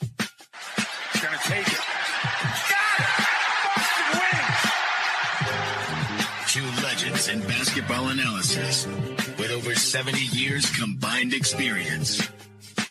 Gonna take it. Got it! Boston wins! Two legends in basketball analysis with over 70 years combined experience.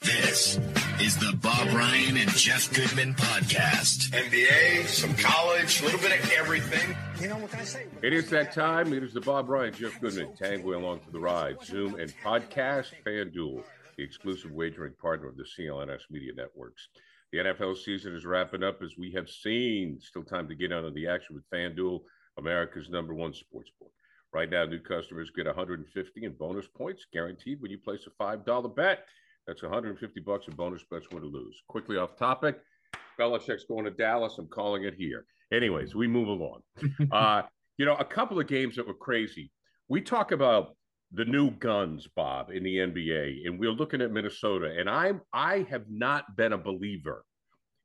This is the Bob Ryan and Jeff Goodman podcast. NBA, some college, a little bit of everything. You know what can I say? It is that time. It is the Bob Ryan, Jeff Goodman, Tango along for the ride. Zoom and podcast, FanDuel, the exclusive wagering partner of the CLNS media networks. The NFL season is wrapping up as we have seen. Still time to get out of the action with FanDuel, America's number one sports book. Right now, new customers get 150 in bonus points guaranteed when you place a $5 bet. That's 150 bucks in bonus bets win or lose. Quickly off topic, Belichick's going to Dallas. I'm calling it here. Anyways, we move along. uh, you know, a couple of games that were crazy. We talk about the new guns, Bob, in the NBA, and we're looking at Minnesota. And I'm—I have not been a believer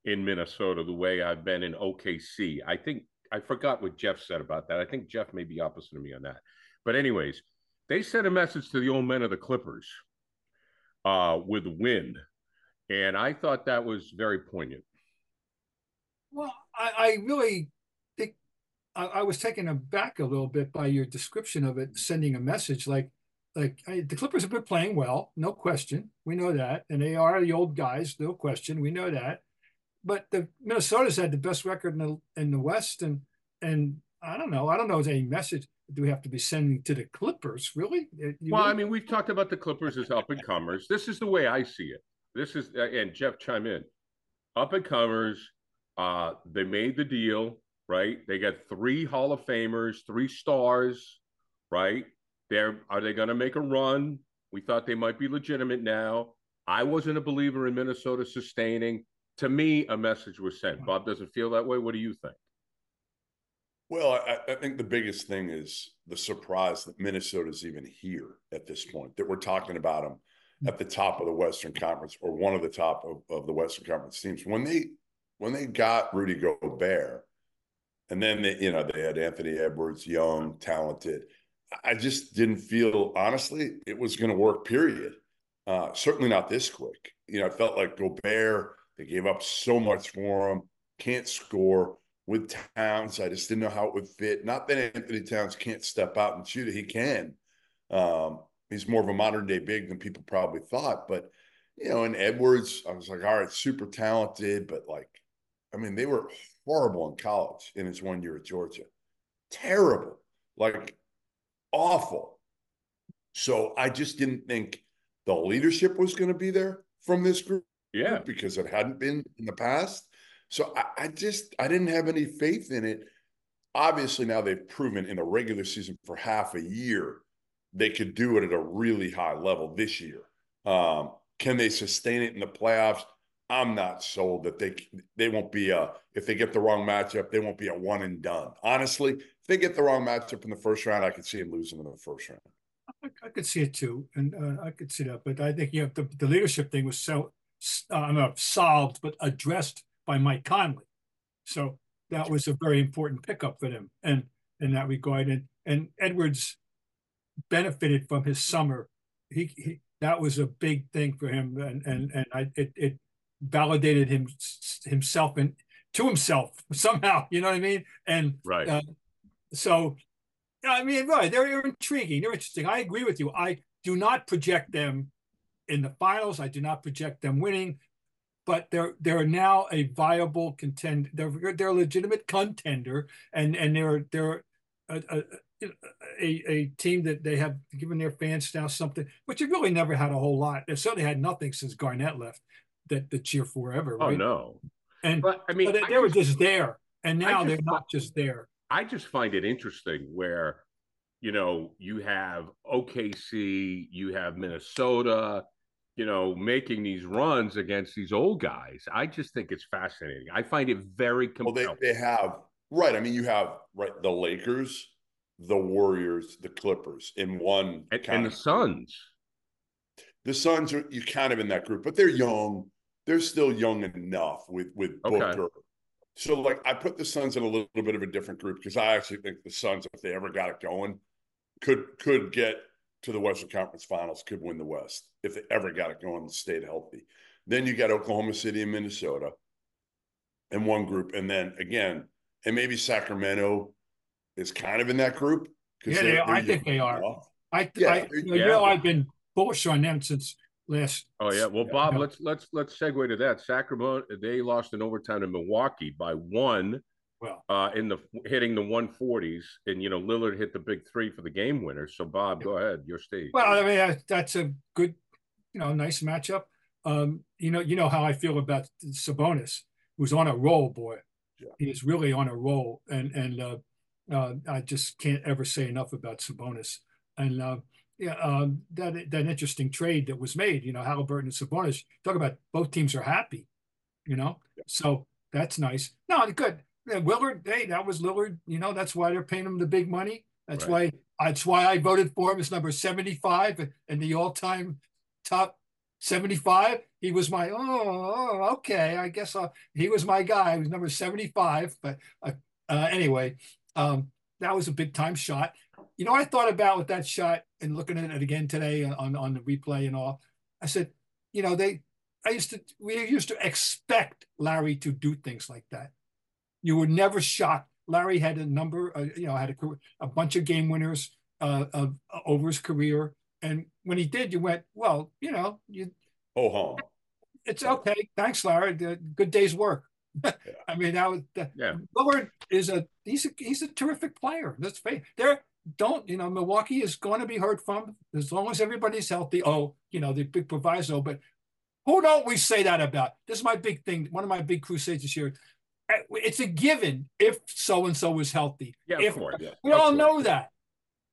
in Minnesota the way I've been in OKC. I think I forgot what Jeff said about that. I think Jeff may be opposite of me on that. But anyways, they sent a message to the old men of the Clippers uh, with win, and I thought that was very poignant. Well, I, I really I, I, was taken aback a little bit by your description of it, sending a message like, like I, the Clippers have been playing well, no question. We know that, and they are the old guys, no question. We know that. But the Minnesota's had the best record in the in the West, and and I don't know. I don't know if any message do we have to be sending to the Clippers? Really? You well, really? I mean, we've talked about the Clippers as up and comers. This is the way I see it. This is and Jeff chime in. Up and comers uh, they made the deal, right? They got three Hall of Famers, three stars, right? They're are they going to make a run? We thought they might be legitimate now. I wasn't a believer in Minnesota sustaining. To me, a message was sent. Bob doesn't feel that way. What do you think? Well, I, I, think the biggest thing is the surprise that Minnesota's even here at this point, that we're talking about them hmm. at the top of the Western Conference or one of the top of, of the Western Conference teams. When they when they got Rudy Gobert, and then they, you know they had Anthony Edwards, young, talented. I just didn't feel honestly it was going to work. Period. Uh, certainly not this quick. You know, I felt like Gobert. They gave up so much for him. Can't score with Towns. I just didn't know how it would fit. Not that Anthony Towns can't step out and shoot it. He can. Um, he's more of a modern day big than people probably thought. But you know, and Edwards, I was like, all right, super talented, but like I mean, they were horrible in college in his one year at Georgia. Terrible, like awful. So I just didn't think the leadership was going to be there from this group. Yeah. Because it hadn't been in the past. So I, I just I didn't have any faith in it. Obviously, now they've proven in the regular season for half a year they could do it at a really high level this year. Um, can they sustain it in the playoffs? I'm not sold that they they won't be a if they get the wrong matchup, they won't be a one and done. Honestly, if they get the wrong matchup in the first round, I could see them losing in the first round. I, I could see it too, and uh, I could see that. But I think you know the, the leadership thing was so uh, not solved, but addressed by Mike Conley. So that was a very important pickup for them, and in that regard, and and Edwards benefited from his summer. He, he that was a big thing for him, and and and I it it validated him himself and to himself somehow. You know what I mean? And right. Uh, so, I mean, right? They're intriguing. They're interesting. I agree with you. I do not project them in the finals. I do not project them winning. but they're they're now a viable contend. They're they're a legitimate contender, and and they're they're a, a, a, a team that they have given their fans now something, which they really never had a whole lot. They certainly had nothing since Garnett left that the cheer forever. Right? Oh right? no, and but I mean, but they, I they were just- just there, and now just they're not just there. I just find it interesting where, you know, you have OKC, you have Minnesota, you know, making these runs against these old guys. I just think it's fascinating. I find it very Well, compelling. they, they have right. I mean, you have right the Lakers, the Warriors, the Clippers in one and, and the of Suns. The Suns are you kind of in that group, but they're young. They're still young enough with with Okay. Booker. So like I put the Suns in a little, bit of a different group because I actually think the Suns, if they ever got it going, could could get to the Western Conference Finals, could win the West if they ever got it going and stayed healthy. Then you got Oklahoma City and Minnesota in one group, and then again, and maybe Sacramento is kind of in that group. 'cause Yeah, they're- they- they're I think they are. enough. I, Yeah, I they're- you know, yeah. I've been bullish on them since last. Oh yeah. Well, Bob, Yeah. let's let's let's segue to that. Sacramento they lost in overtime to Milwaukee by one. Well. uh, in the hitting the 140s, and you know Lillard hit the big three for the game winner. So, Bob, go ahead, your stage. Well, I mean that- that's a good, you know, nice matchup. Um, you know, you know how I feel about Sabonis, who's on a roll, boy. Yeah. He is really on a roll, and and uh, uh, I just can't ever say enough about Sabonis. And uh, yeah, um, that that interesting trade that was made, you know, Haliburton and Sabonis. Talk about both teams are happy, you know. So that's nice. No, good. Yeah, Willard, hey, that was Lillard. You know, that's why they're paying him the big money. That's why that's why I voted for him as number 75 in the all-time top 75. He was my oh, okay. I guess uh, he was my guy. He was number 75. But uh, uh, anyway, um, that was a big time shot. You know, I thought about with that shot and looking at it again today on on the replay and all. I said, you know, they I used to we used to expect Larry to do things like that. You were never shocked. Larry had a number, uh, you know, had a, career- a bunch of game winners uh, of over his career, and when he did, you went, well, you know, you Oh, home. it's okay. Thanks, Larry. Good day's work. I mean, that was the, Yeah. Lillard is a he's a he's a terrific player. That's fair. there. Don't you know Milwaukee is going to be heard from as long as everybody's healthy. Oh, you know the big proviso, but who don't we say that about? This is my big thing. One of my big crusades this year. Uh, It's a given if so and so is healthy. Yeah, of if, course. We Of all course. know that.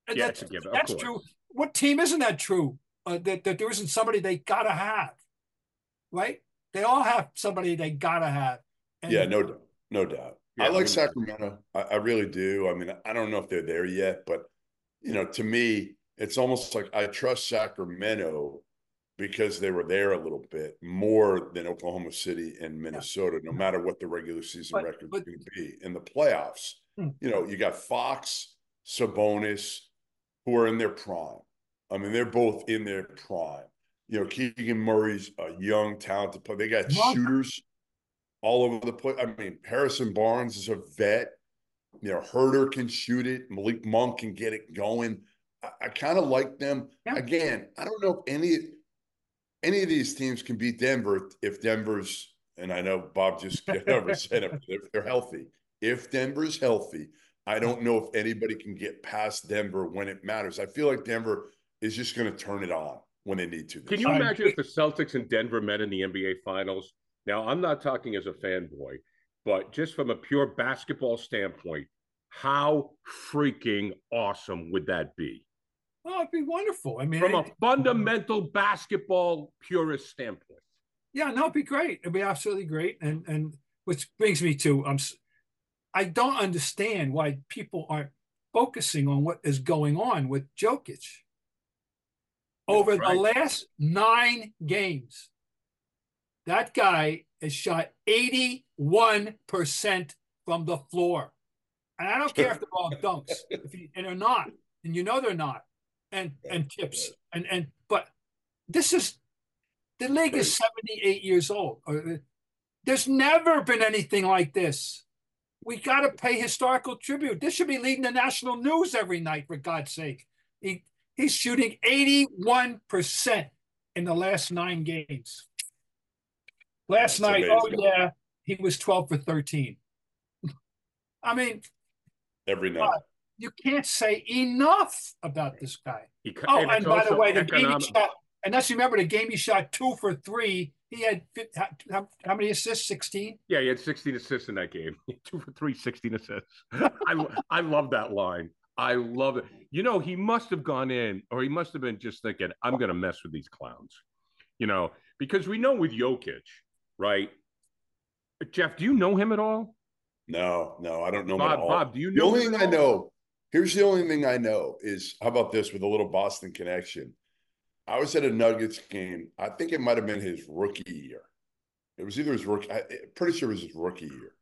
And Yeah, that's it's a given, that's true. What team isn't that true? Uh, that, that there isn't somebody they gotta have, right? They all have somebody they gotta have. And Yeah, no doubt. No doubt. Yeah, I I like mean- Sacramento. I, I really do. I mean, I don't know if they're there yet, but you know, to me, it's almost like I trust Sacramento because they were there a little bit more than Oklahoma City and Minnesota, no matter what the regular season But- record is going to be. In the playoffs, Hmm. you know, you got Fox, Sabonis, who are in their prime. I mean, they're both in their prime. You know, Keegan Murray's a young, talented player. They got shooters all over the place. I mean, Harrison Barnes is a vet. You know, Huerter can shoot it. Malik Monk can get it going. I, I kind of like them. Yeah. Again, I don't know if any any of these teams can beat Denver if Denver's and I know Bob just never said it, but if they're healthy. If Denver's healthy, I don't know if anybody can get past Denver when it matters. I feel like Denver is just going to turn it on when they need to. Can you imagine if the Celtics and Denver met in the NBA Finals? Now, I'm not talking as a fanboy, but just from a pure basketball standpoint, how freaking awesome would that be? Oh, it'd be wonderful. I mean, From a it- fundamental basketball purist standpoint. yeah, no, it'd be great. It'd be absolutely great. And and which brings me to um, s- I don't understand why people aren't focusing on what is going on with Jokic. Over right. the last nine games, that guy has shot 81% from the floor. And I don't care if they're all dunks, if he, and they're not, and you know they're not, and and tips, and and but this is the league is 78 years old. Uh, There's never been anything like this. We got to pay historical tribute. This should be leading the national news every night, for God's sake. He he's shooting 81% in the last nine games. Last That's night, oh yeah, he was 12 for 13. I mean, every night. you can't say enough about this guy. He, Oh, and and by the way, the game he shot, and let's remember the game he shot two for three. He had how, how, how many assists? 16? Yeah, he had 16 assists in that game. Two for three, 16 assists. I, I love that line. I love it. You know, he must have gone in, or he must have been just thinking, I'm going to mess with these clowns. You know, because we know with Jokic, right? Jeff, do you know him at all? No, no, I don't know him at Bob, all. Bob, do you know? the only him thing I know, here's the only thing I know is how about this with a little Boston connection? I was at a Nuggets game. I think it might have been his rookie year. It was either his rookie, I, pretty sure it was his rookie year.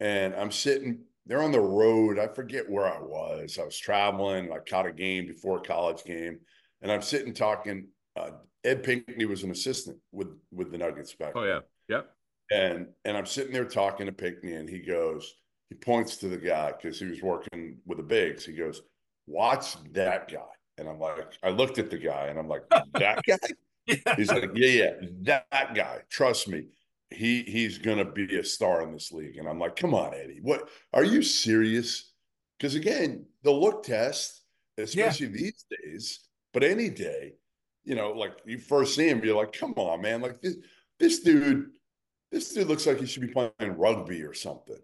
And I'm sitting, they're on the road. I forget where I was. I was traveling. I caught a game before a college game. And I'm sitting talking. Uh, Ed Pinckney was an assistant with with the Nuggets back Oh, yeah. Yep. And and I'm sitting there talking to Pinckney, and he goes, he points to the guy because he was working with the bigs. He goes, "Watch that guy." And I'm like, I looked at the guy, and I'm like, "That guy." Yeah. He's like, "Yeah, yeah, that, that guy. Trust me, he he's gonna be a star in this league." And I'm like, "Come on, Eddie, what are you serious?" Because again, the look test, especially these days, but any day, you know, like you first see him, you're like, "Come on, man! Like this this dude." This dude looks like he should be playing rugby or something.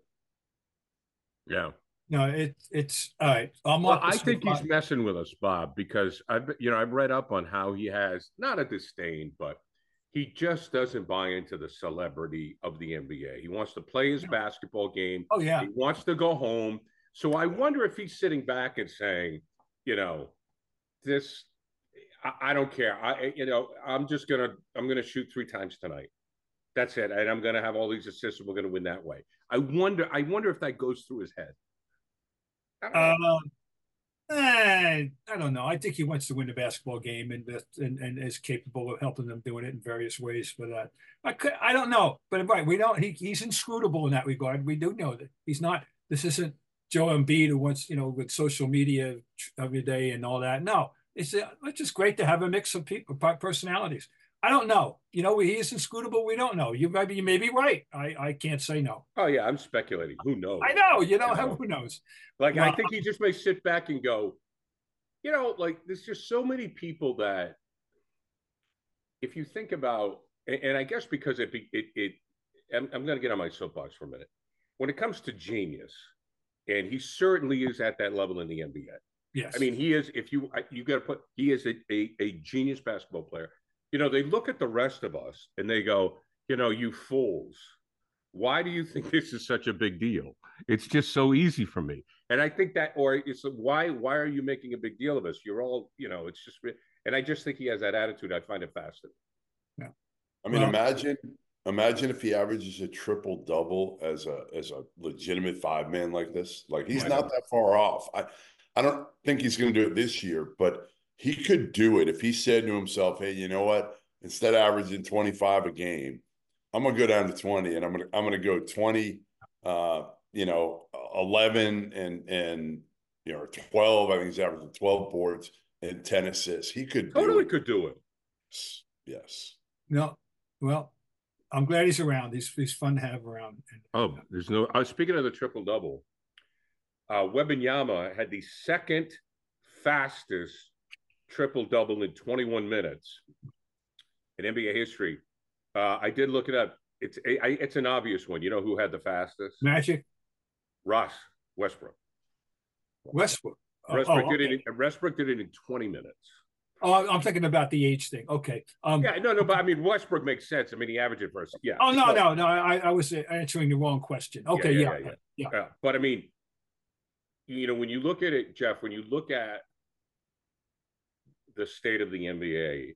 Yeah. No, it, it's all right. I'm Well, I think he's messing with us, Bob, because I've you know I've read up on how he has not a disdain, but he just doesn't buy into the celebrity of the NBA. He wants to play his No. basketball game. Oh, yeah. He wants to go home. So I wonder if he's sitting back and saying, you know, this I, I don't care. I you know I'm just gonna I'm gonna shoot three times tonight. That's it, and I'm gonna have all these assists. and We're gonna win that way. I wonder. I wonder if that goes through his head. I. Um, eh, I don't know. I think he wants to win the basketball game and and, and is capable of helping them doing it in various ways for that. I could, I don't know, but right, we don't. He, he's inscrutable in that regard. We do know that he's not. This isn't Joel Embiid who wants you know with social media every day and all that. No, it's uh, it's just great to have a mix of people personalities. I don't know. You know, he is inscrutable. We don't know. You maybe you may be right. I I can't say no. Oh yeah, I'm speculating. Who knows? I know. You know, You know. who knows? Like I think he just may sit back and go, you know, like there's just so many people that if you think about and, and I guess because it be it it I'm, I'm gonna get on my soapbox for a minute. When it comes to genius, and he certainly is at that level in the NBA. Yes. I mean, he is. If you you got to put, he is a, a a genius basketball player. You know, they look at the rest of us and they go, you know, you fools. Why do you think this is such a big deal? It's just so easy for me. And I think that, or it's why why are you making a big deal of us? You're all, you know, it's just. And I just think he has that attitude. I find it fascinating. Yeah. I mean, Well- imagine imagine if he averages a triple double as a as a legitimate five man like this. Like he's not know. that far off. I I don't think he's going to do it this year, but he could do it if he said to himself, "Hey, you know what? Instead of averaging twenty five a game, I'm going to go down to twenty, and I'm going to I'm going to go twenty, uh, you know, eleven and and you know twelve. I think he's averaging twelve boards and ten assists. He could do Totally it. could do it. Yes. No, well, I'm glad he's around. He's he's fun to have around. Oh, there's no. I was speaking of the triple double. Uh, Wembanyama had the second fastest triple double in 21 minutes in NBA history. Uh, I did look it up. It's a, I, it's an obvious one. You know who had the fastest? Magic Russ Westbrook. Westbrook. Oh, Westbrook oh, did okay. it. In, Westbrook did it in 20 minutes. Oh, I'm thinking about the age thing. Okay. Um. Yeah, no, no, but I mean Westbrook makes sense. I mean he averaged it first. Yeah. Oh no, But- no, no. I, I was answering the wrong question. Okay. yeah, Yeah. yeah, Yeah. Yeah, but I mean, you know, when you look at it, Jeff, when you look at the state of the NBA,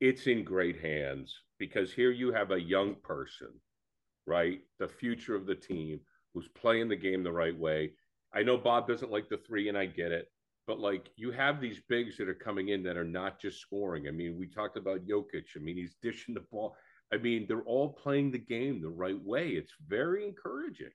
it's in great hands because here you have a young person, right? The future of the team who's playing the game the right way. I know Bob doesn't like the three, and I get it, but like you have these bigs that are coming in that are not just scoring. I mean, we talked about Jokic. I mean, he's dishing the ball. I mean, they're all playing the game the right way. It's very encouraging.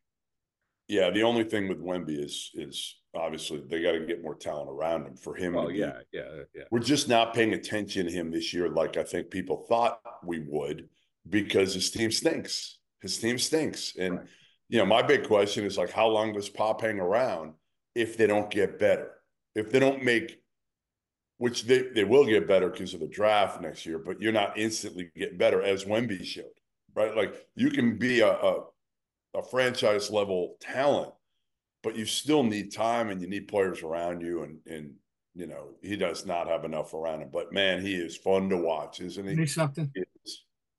Yeah, the only thing with Wemby is is obviously they got to get more talent around him for him. Well, be, yeah, yeah, yeah. we're just not paying attention to him this year like I think people thought we would because his team stinks. His team stinks. And, right. you know, my big question is like, how long does Pop hang around if they don't get better? If they don't make, which they, they will get better because of the draft next year, but you're not instantly getting better as Wemby showed, right? Like you can be a, a, a franchise level talent, but you still need time and you need players around you. And, and, you know, he does not have enough around him, but man, he is fun to watch, isn't he? Something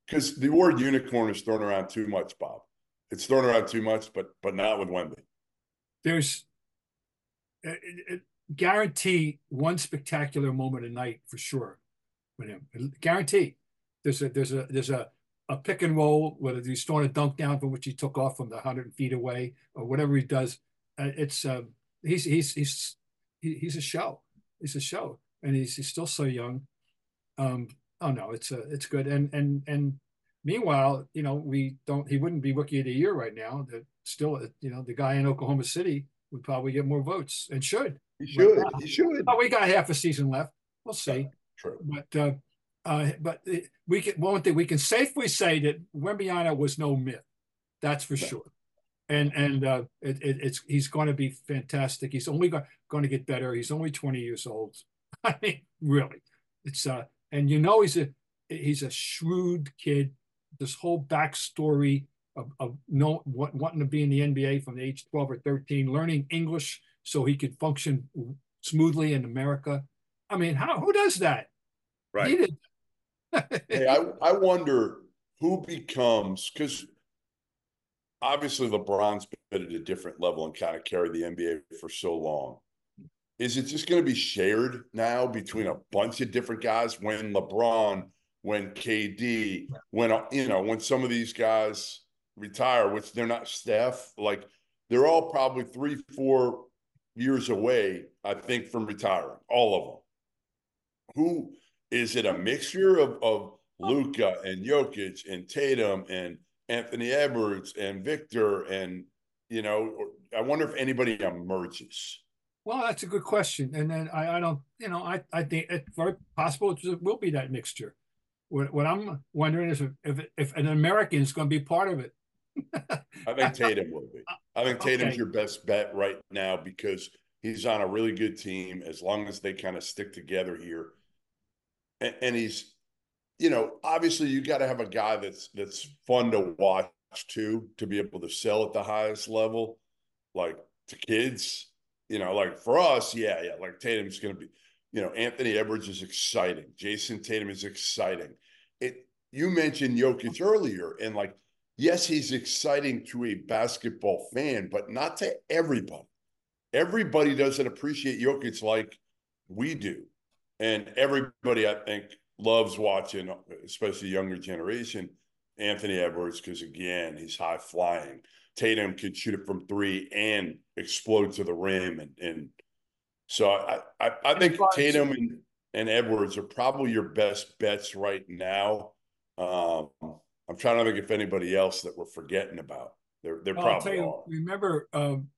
because the word unicorn is thrown around too much, Bob. It's thrown around too much, but but not with Wemby. There's it, it, guarantee one spectacular moment a night for sure with him. Guarantee. There's a there's a there's a a pick and roll, whether he's throwing a dunk down from which he took off from the hundred feet away or whatever he does. Uh, it's um, he's he's he's he's a show. He's a show, and he's he's still so young. Um, oh no, it's a, it's good. And and and meanwhile, you know, we don't. He wouldn't be rookie of the year right now. That still, you know, the guy in Oklahoma City would probably get more votes and should. He should. Right he should. But we got half a season left. We'll see. True. But uh, uh, but we can one thing we can safely say that Wembanyama was no myth. That's for sure. And and uh, it, it, it's he's going to be fantastic. He's only go, going to get better. He's only 20 years old. I mean, really, it's uh and you know he's a he's a shrewd kid. This whole backstory of, of no, wanting to be in the NBA from the age 12 or 13, learning English so he could function smoothly in America. I mean, how who does that? Right. Hey, I, I wonder who becomes because obviously LeBron's been at a different level and kind of carried the NBA for so long is it just going to be shared now between a bunch of different guys when LeBron, when KD, when you know when some of these guys retire, which they're not Steph, like they're all probably three, four years away, I think, from retiring, all of them. Who is it a mixture of of Luka and Jokic and Tatum and Anthony Edwards and Victor and you know, I wonder if anybody emerges. Well, that's a good question, and then I, I don't, you know, I, I think it's very possible it will be that mixture. What, what I'm wondering is if, if, if an American is going to be part of it. I think Tatum will be. I think Tatum's okay. your best bet right now because he's on a really good team. As long as they kind of stick together here, and, and he's, you know, obviously you got to have a guy that's that's fun to watch too to be able to sell at the highest level, like to kids you know, like for us, yeah, yeah, like Tatum's going to be, you know, Anthony Edwards is exciting. Jayson Tatum is exciting. It you mentioned Jokic earlier, and like, yes, he's exciting to a basketball fan, but not to everybody. Everybody doesn't appreciate Jokic like we do. And everybody, I think, loves watching, especially the younger generation, Anthony Edwards, because again, he's high flying. Tatum can shoot it from three and explode to the rim. And, and so I, I, I think Tatum and, and Edwards are probably your best bets right now. Um, I'm trying to think if anybody else that we're forgetting about. They're, they're well, probably you. Remember, um,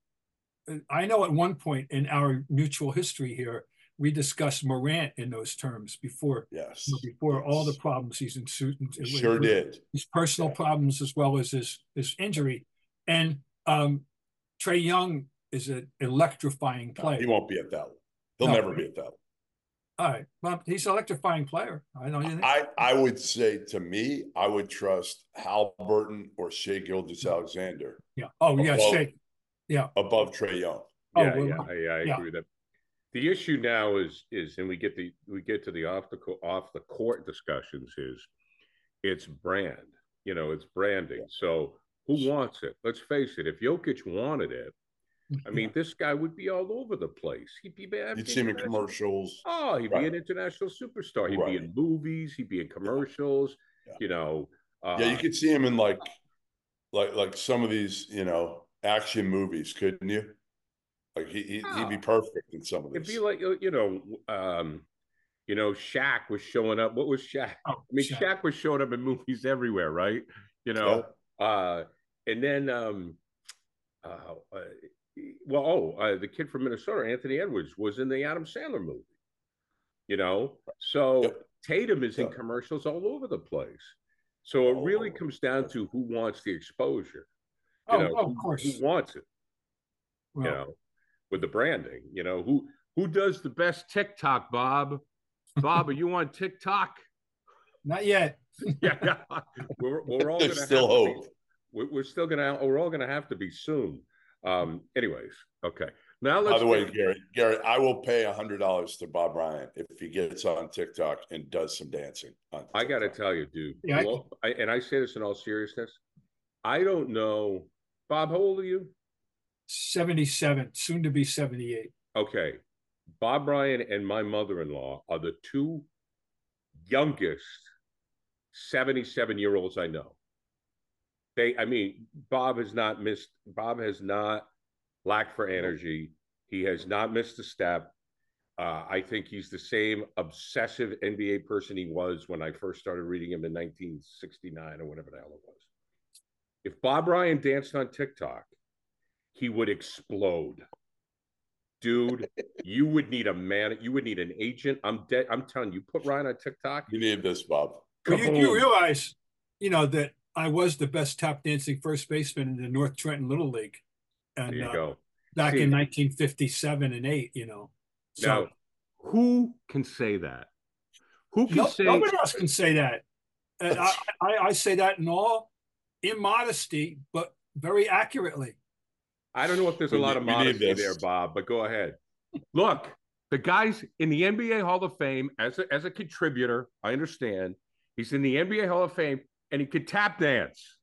I know at one point in our mutual history here, we discussed Morant in those terms before. Yes. Before yes. all the problems he's in. Sure with, did. His personal yeah. problems as well as his his injury. And um, Trae Young is an electrifying player. No, he won't be at that level. He'll no, never be at that level. All right. Well, he's an electrifying player. I know you I, I would say to me, I would trust Hal Burton or Shai Gilgeous-Alexander. Yeah. Oh, above, yeah. Shai. Yeah. Above Trae Young. Oh, yeah, well, yeah, I, I yeah. agree with that. The issue now is is and we get the we get to the off the off the court discussions is it's brand. You know, it's branding. So who wants it? Let's face it. If Jokic wanted it, I mean, this guy would be all over the place. He'd be bad. You'd see him in commercials. Oh, he'd right. be an international superstar. He'd right. be in movies. He'd be in commercials. Yeah. You know. Uh, yeah, you could see him in like, like, like some of these, you know, action movies, couldn't you? Like he, he would be perfect in some of these. It'd be like you know, um, you know, Shaq was showing up. What was Shaq? Oh, I mean, Shaq. Shaq was showing up in movies everywhere, right? You know, yeah. uh, and then, um, uh, uh, well, oh, uh, the kid from Minnesota, Anthony Edwards, was in the Adam Sandler movie. You know, so yep. Tatum is in commercials all over the place. So it really comes down to who wants the exposure. You Oh, know, oh, of who, course. who wants it, Well, you know, with the branding, you know, who who does the best TikTok, Bob? Bob, are you on TikTok? Not yet. yeah, yeah. We're, we're all gonna still have to be- hope. we're, we're still gonna we're all gonna have to be soon. Um, anyways, okay. Now let's By the way, get- Gary, Gary, I will pay a hundred dollars to Bob Ryan if he gets on TikTok and does some dancing. On I got to tell you, dude. Yeah, well, I, and I say this in all seriousness. I don't know, Bob. How old are you? 77, soon to be 78. Okay, Bob Ryan and my mother-in-law are the two youngest seventy-seven-year-olds I know. They, I mean, Bob has not missed. Bob has not lacked for energy. He has not missed a step. Uh, I think he's the same obsessive NBA person he was when I first started reading him in 1969 or whatever the hell it was. If Bob Ryan danced on TikTok, he would explode. Dude, you would need a man, you would need an agent. I'm dead. I'm telling you, put Ryan on TikTok. You need this, Bob. Well, you, you realize, you know, that I was the best tap dancing first baseman in the North Trenton Little League. There And you uh, go. back See. in 1957 and 8, you know. So Now, who can say that? Who can no, say nobody else can say that. And I, I, I say that in all immodesty, but very accurately. I don't know if there's a lot of we modesty there, Bob, but go ahead. Look, the guy's in the NBA Hall of Fame as a, as a contributor. I understand. He's in the NBA Hall of Fame and he could tap dance.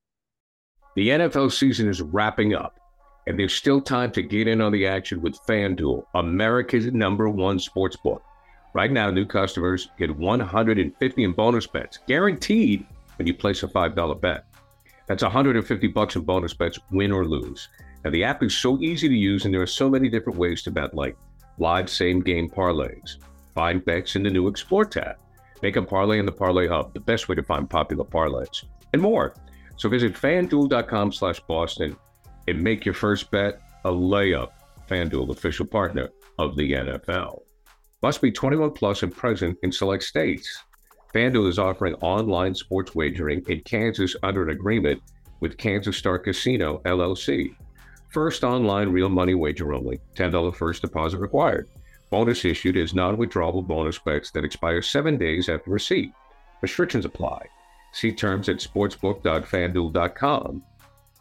The NFL season is wrapping up, and there's still time to get in on the action with FanDuel, America's number one sports book. Right now, new customers get 150 in bonus bets, guaranteed when you place a $5 bet. That's 150 bucks in bonus bets, win or lose. Now, the app is so easy to use, and there are so many different ways to bet, like live same game parlays, find bets in the new Explore tab, make a parlay in the Parlay Hub, the best way to find popular parlays, and more. So visit fanduel.com slash Boston and make your first bet a layup. FanDuel, official partner of the NFL. Must be 21 plus and present in select states. FanDuel is offering online sports wagering in Kansas under an agreement with Kansas Star Casino, LLC. First online real money wager only, $10 first deposit required. Bonus issued is non withdrawable bonus bets that expire seven days after receipt. Restrictions apply. See terms at sportsbook.fanduel.com.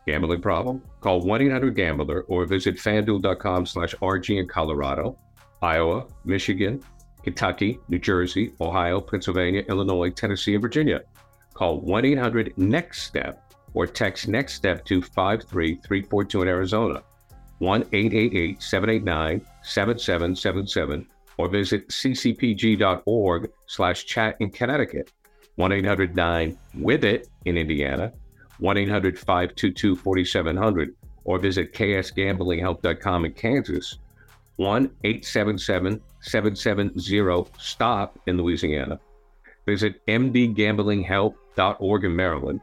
Gambling problem? Call 1-800-GAMBLER or visit fanduel.com slash RG in Colorado, Iowa, Michigan, Kentucky, New Jersey, Ohio, Pennsylvania, Illinois, Tennessee, and Virginia. Call 1-800-NEXT-STEP or text NEXT STEP to 53342 in Arizona, 1-888-789-7777 or visit ccpg.org slash chat in Connecticut, 1-800-9-WITH-IT in Indiana, 1-800-522-4700 or visit ksgamblinghelp.com in Kansas, 1-877-770-STOP in Louisiana. Visit mdgamblinghelp.org in Maryland.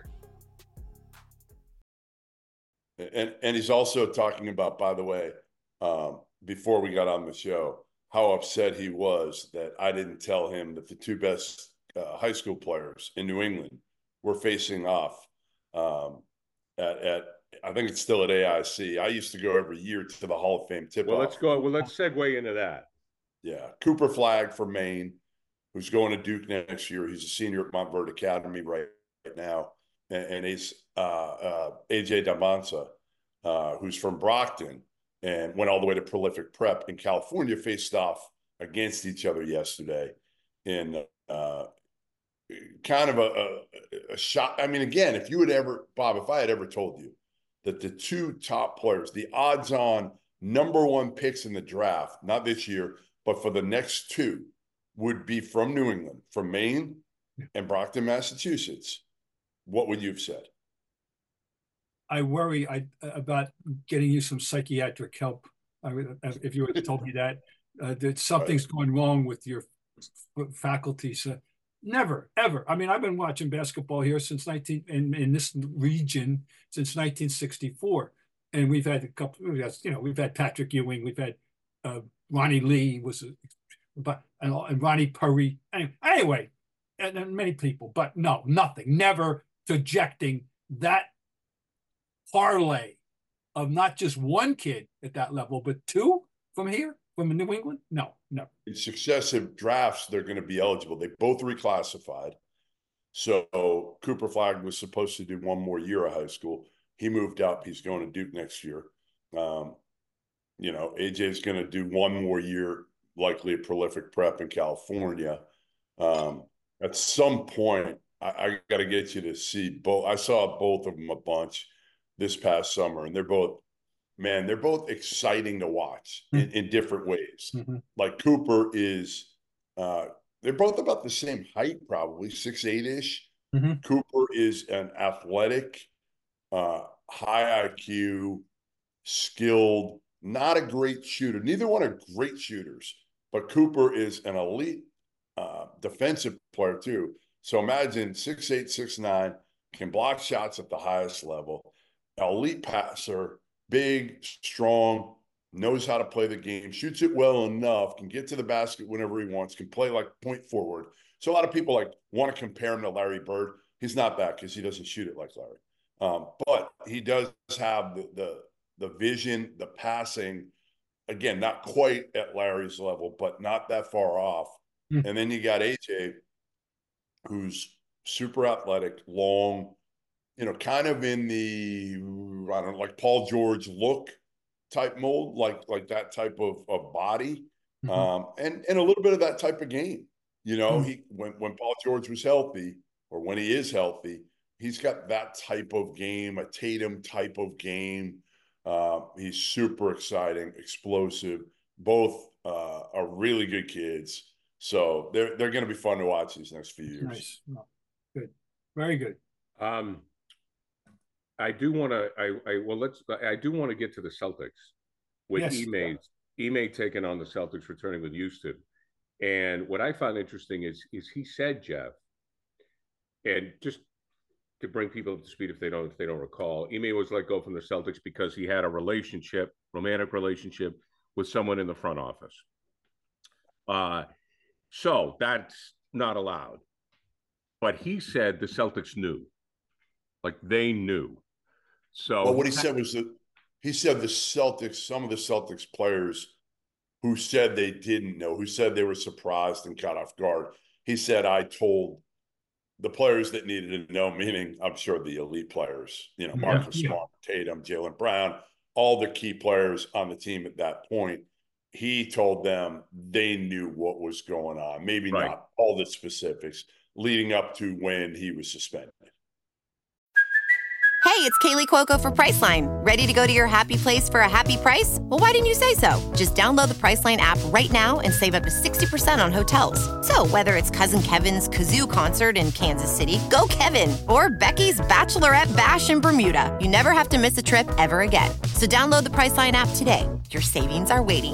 And and he's also talking about, by the way, um, before we got on the show, how upset he was that I didn't tell him that the two best uh, high school players in New England were facing off um, at, at I think it's still at AIC. I used to go every year to the Hall of Fame tip. Well, let's go. Well, let's segue into that. Yeah, Cooper Flagg for Maine, who's going to Duke next year. He's a senior at Montverde Academy right, right now, and, and he's uh, uh, AJ Dybantsa, uh, who's from Brockton and went all the way to Prolific Prep in California. Faced off against each other yesterday in kind of a, a, a shot. I mean, again, if you had ever, Bob, if I had ever told you that the two top players, the odds-on number one picks in the draft, not this year, but for the next two, would be from New England, from Maine and Brockton, Massachusetts, what would you have said? I worry I about getting you some psychiatric help. I if you had told me that uh, that something's right. going wrong with your faculty. So never, ever. I mean, I've been watching basketball here since 19 in, in this region since 1964. And we've had a couple, you know, we've had Patrick Ewing, we've had uh, Ronnie Lee was, but and, and Ronnie Perry. Anyway, anyway and, and many people, but no, nothing, never projecting that parlay of not just one kid at that level, but two from here from New England? No, no. In successive drafts, they're going to be eligible. They both reclassified. So Cooper Flagg was supposed to do one more year of high school. He moved up. He's going to Duke next year. Um, you know, AJ is going to do one more year, likely a prolific prep in California. Um, at some point, I, I got to get you to see both. I saw both of them a bunch this past summer, and they're both man, they're both exciting to watch mm-hmm. in, in, different ways. Mm-hmm. Like Cooper is, uh, they're both about the same height, probably six eight ish. Mm-hmm. Cooper is an athletic, uh, high IQ, skilled, not a great shooter. Neither one are great shooters, but Cooper is an elite uh, defensive player too. So imagine six eight, six nine, can block shots at the highest level, elite passer, big, strong, knows how to play the game, shoots it well enough, can get to the basket whenever he wants, can play like point forward. So a lot of people like want to compare him to Larry Bird. He's not that because he doesn't shoot it like Larry. Um, but he does have the, the the vision, the passing. Again, not quite at Larry's level, but not that far off. Mm-hmm. And then you got AJ, who's super athletic, long, you know, kind of in the I don't know, like Paul George look type mold, like like that type of of body, mm-hmm. um, and and a little bit of that type of game. You know, mm-hmm. he when when Paul George was healthy, or when he is healthy, he's got that type of game, a Tatum type of game. Uh, he's super exciting, explosive. Both uh, are really good kids, so they're they're going to be fun to watch these next few years. Nice, good, very good. Um, I do want to. I, I well, let's. I do want to get to the Celtics with yes. Ime. Ime taking on the Celtics, returning with Houston. And what I found interesting is is he said, Jeff, and just to bring people up to speed if they don't if they don't recall, Ime was let go from the Celtics because he had a relationship, romantic relationship, with someone in the front office. Uh, so that's not allowed. But he said the Celtics knew, like they knew. So well, what he said was that he said the Celtics, some of the Celtics players who said they didn't know, who said they were surprised and caught off guard. He said, I told the players that needed to know, meaning I'm sure the elite players, you know, Marcus yeah, Smart. Tatum, Jaylen Brown, all the key players on the team at that point. He told them they knew what was going on, maybe right. not all the specifics leading up to when he was suspended. Hey, it's Kaley Cuoco for Priceline. Ready to go to your happy place for a happy price? Well, why didn't you say so? Just download the Priceline app right now and save up to 60% on hotels. So, whether it's Cousin Kevin's Kazoo concert in Kansas City, go Kevin, or Becky's Bachelorette Bash in Bermuda, you never have to miss a trip ever again. So, download the Priceline app today. Your savings are waiting.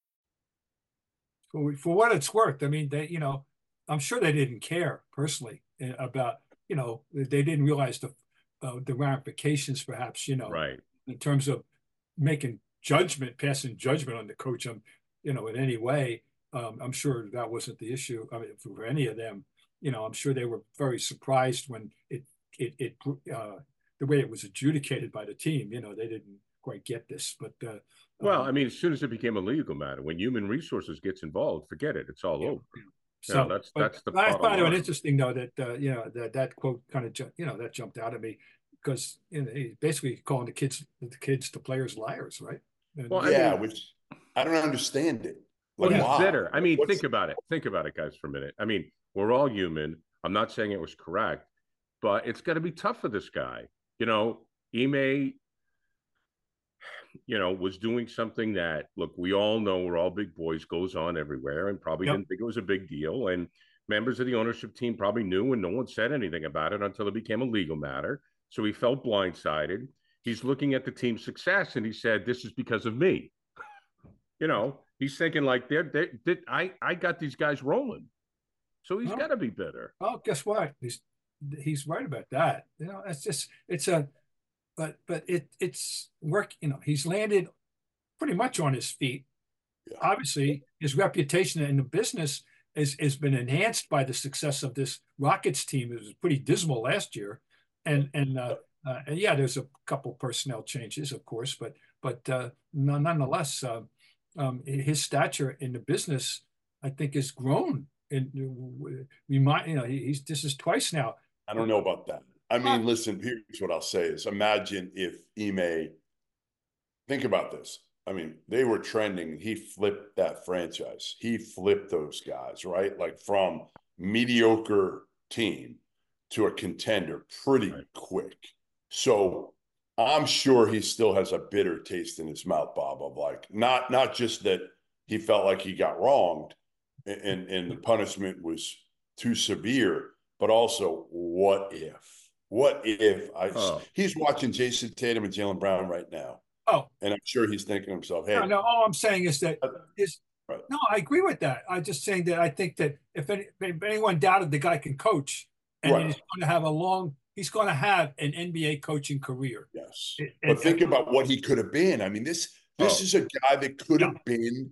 for, for what it's worth. I mean, they, you know, I'm sure they didn't care personally eh, about, you know, they didn't realize the uh, the ramifications, perhaps, you know, right, in terms of making judgment, passing judgment on the coach, um, you know, in any way. Um, I'm sure that wasn't the issue. I mean, for any of them, you know, I'm sure they were very surprised when it it it uh, the way it was adjudicated by the team. You know, they didn't quite get this, but uh, Well, um, I mean, as soon as it became a legal matter, when human resources gets involved, forget it. It's all Yeah. over. So Yeah, that's- but that's the I bottom find it line. interesting though that uh, you know that that quote kind of ju- you know that jumped out at me because you know, he's basically calling the kids the kids the players liars, right? And- Well, I yeah, mean- which I don't understand it. Well, Like, he's why? bitter. I mean, What's- think about it. Think about it, guys, for a minute. I mean, we're all human. I'm not saying it was correct, but it's got to be tough for this guy. You know, Ime, you know, was doing something that, look, we all know we're all big boys, goes on everywhere, and probably Yep. didn't think it was a big deal. And members of the ownership team probably knew, and no one said anything about it until it became a legal matter. So he felt blindsided. He's looking at the team's success, and he said, "This is because of me." You know, he's thinking like, "They're, they did I I got these guys rolling." So he's Well, got to be bitter. Well, guess what? He's he's right about that. You know, it's just it's a but but it it's work, you know, he's landed pretty much on his feet. Yeah. Obviously, his reputation in the business has has been enhanced by the success of this Rockets team. It was pretty dismal last year. And and uh, uh and yeah, there's a couple personnel changes, of course, but but uh nonetheless, uh, um his stature in the business, I think, has grown. And remind you know, he's this is twice now. I don't know about that. I mean, listen, here's what I'll say is imagine if Ime, think about this. I mean, they were trending. He flipped that franchise. He flipped those guys, right? Like from mediocre team to a contender pretty Right. quick. So I'm sure he still has a bitter taste in his mouth, Bob, of like not not just that he felt like he got wronged and, and the punishment was too severe, but also what if? What if I Oh. he's watching Jayson Tatum and Jaylen Brown right now. Oh. And I'm sure he's thinking to himself, hey, No, no, all I'm saying is that is Right. no, I agree with that. I'm just saying that I think that if, any, if anyone doubted the guy can coach and Right. he's going to have a long, he's going to have an NBA coaching career. yes. And- But and- think about what he could have been. I mean, this this Oh. is a guy that could have been,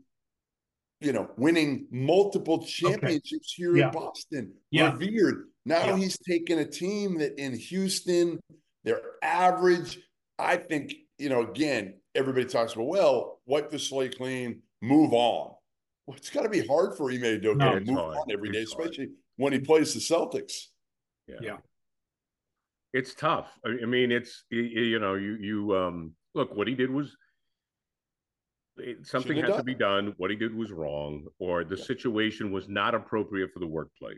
you know, winning multiple championships here Yeah. in Boston. Yeah. Revered. Now Yeah. he's taken a team that in Houston, they're average. I think, you know, again, everybody talks about, well, wipe the slate clean, move on. Well, it's got to be hard for Ime Udoka No, to move hard. on every day, It's hard. especially when he plays the Celtics. Yeah. It's tough. I I mean, it's y- y- you know, you you um look what he did was it, something Shouldn't had have to be done. What he did was wrong, or the situation was not appropriate for the workplace.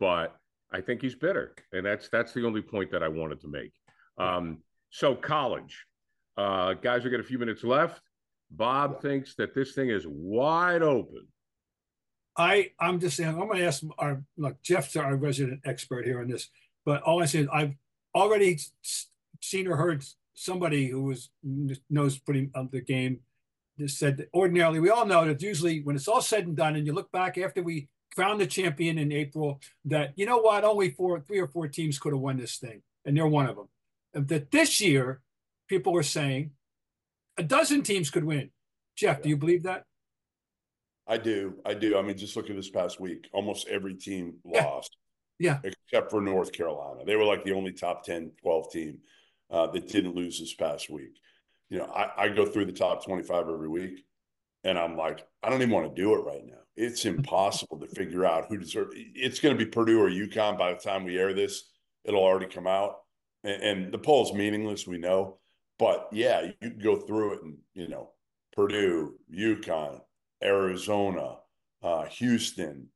But I think he's bitter, and that's that's the only point that I wanted to make. Um, so college, uh, guys, we got a few minutes left. Bob thinks that this thing is wide open. I, I'm just saying, I'm going to ask our, look, Jeff's our resident expert here on this, but all I say is I've already seen or heard somebody who was knows pretty of the game just said that ordinarily we all know that usually when it's all said and done and you look back after we crowned the champion in April that you know what only four three or four teams could have won this thing and they're one of them and that this year people were saying a dozen teams could win Jeff do you believe that I do. I do. I mean, just look at this past week. Almost every team Yeah. lost. Yeah. Except for North Carolina. They were like the only top 10, 12 team uh, that didn't lose this past week. You know, I, I go through the top 25 every week and I'm like, I don't even want to do it right now. It's impossible to figure out who deserves It's going to be Purdue or UConn by the time we air this. It'll already come out. And, and the poll's meaningless, we know. But yeah, you can go through it and, you know, Purdue, UConn, Arizona, uh, Houston,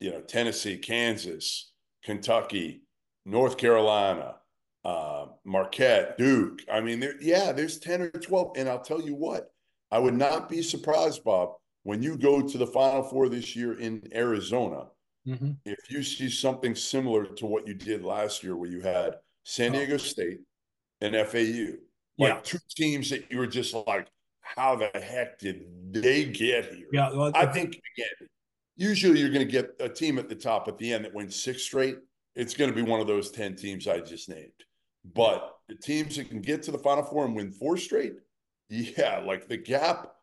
you know, Tennessee, Kansas, Kentucky, North Carolina, uh, Marquette, Duke. I mean, there, yeah, there's 10 or 12. And I'll tell you what, I would not be surprised, Bob, when you go to the Final Four this year in Arizona, mm-hmm. if you see something similar to what you did last year, where you had San Diego State and FAU, like Yeah. two teams that you were just like, how the heck did they get here? yeah well, I think again, usually you're going to get a team at the top at the end that wins six straight. It's going to be one of those 10 teams I just named. But the teams that can get to the final four and win four straight, yeah, like the gap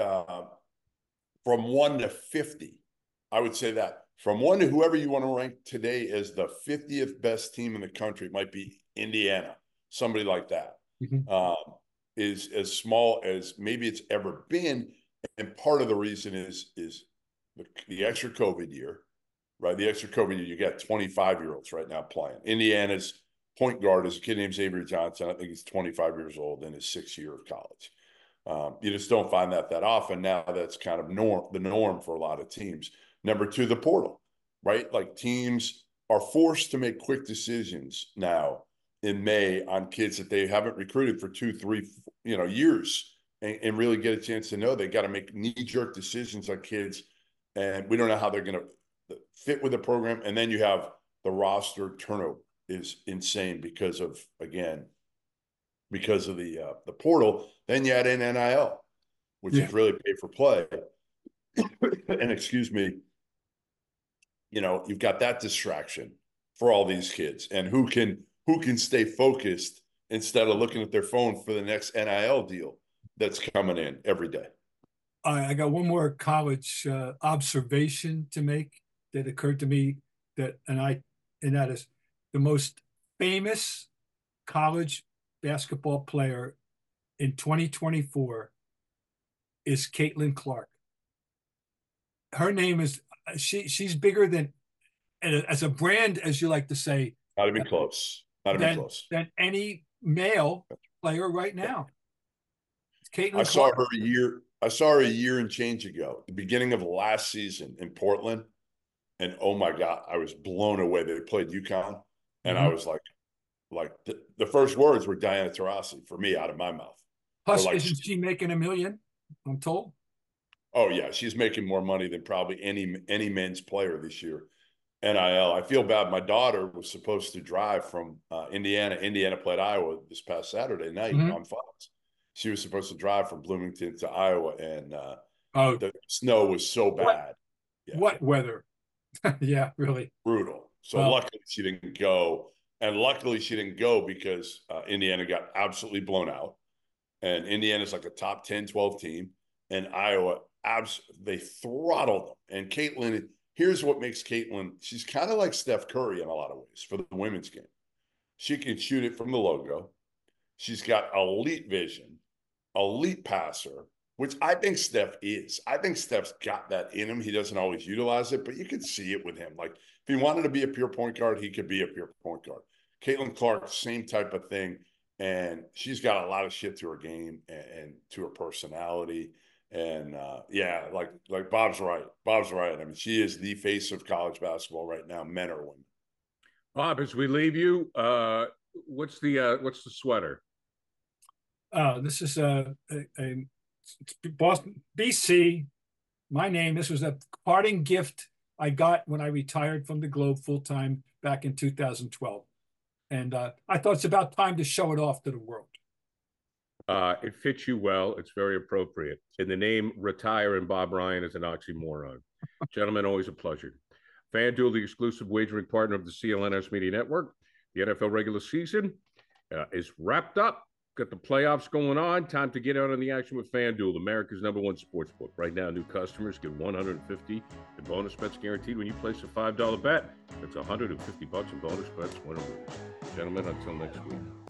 uh, from one to 50, I would say that from one to whoever you want to rank today as the 50th best team in the country, it might be Indiana, somebody like that. Mhm. Um, is as small as maybe it's ever been. And part of the reason is is the, the extra COVID year, right? The extra COVID year, you got 25 year olds right now playing. Indiana's point guard is a kid named Xavier Johnson. I think he's 25 years old in his sixth year of college. Um, you just don't find that that often. Now that's kind of norm, the norm for a lot of teams. Number two, the portal, right? Like teams are forced to make quick decisions now in May on kids that they haven't recruited for two, three, you know, years, and, and really get a chance to know. They got to make knee jerk decisions on kids, and we don't know how they're going to fit with the program. And then you have the roster turnover is insane because of again because of the uh, the portal. Then you add in NIL, which yeah. is really pay for play. and excuse me, you know, you've got that distraction for all these kids, and who can who can stay focused instead of looking at their phone for the next NIL deal that's coming in every day. I got one more college uh, observation to make that occurred to me that, and I, and that is the most famous college basketball player in 2024 is Caitlin Clark. Her name is she. She's bigger than as a brand, as you like to say. Not even close. Not even than, close. Than any male player right now. Caitlin I Clark. saw her a year. I saw her a year and change ago, the beginning of last season in Portland, and oh my god, I was blown away. They played UConn, and mm-hmm. I was like, like the, the, first words were Diana Taurasi for me out of my mouth. Plus, like, isn't she making a million? I'm told. Oh yeah, she's making more money than probably any any men's player this year. NIL. I feel bad. My daughter was supposed to drive from uh, Indiana. Indiana played Iowa this past Saturday night mm-hmm. on Fox. She was supposed to drive from Bloomington to Iowa, and uh, oh, the snow was so bad. What, yeah. what weather? yeah, really brutal. So well, luckily she didn't go, and luckily she didn't go because uh, Indiana got absolutely blown out, and Indiana's like a top 10, 12 team, and Iowa abs they throttled them. And Caitlin here's what makes Caitlin, she's kind of like Steph Curry in a lot of ways for the women's game. She can shoot it from the logo. She's got elite vision, elite passer, which I think Steph is. I think Steph's got that in him. He doesn't always utilize it, but you can see it with him. Like if he wanted to be a pure point guard, he could be a pure point guard. Caitlin Clark, same type of thing. And she's got a lot of shit to her game and, and to her personality. And uh, yeah, like like Bob's right. Bob's right. I mean, she is the face of college basketball right now, men or women. Bob, as we leave you, uh, what's the uh, what's the sweater? Uh, this is a, a, a Boston, BC. My name. This was a parting gift I got when I retired from the Globe full time back in 2012, and uh, I thought it's about time to show it off to the world. Uh, it fits you well. It's very appropriate. And the name Retire and Bob Ryan is an oxymoron. Gentlemen, always a pleasure. FanDuel, the exclusive wagering partner of the CLNS Media Network. The NFL regular season uh, is wrapped up. Got the playoffs going on. Time to get out on the action with FanDuel, America's number one sports book. Right now, new customers get 150 in bonus bets guaranteed when you place a $5 bet. That's 150 bucks in bonus bets, win or lose. Gentlemen, until next week.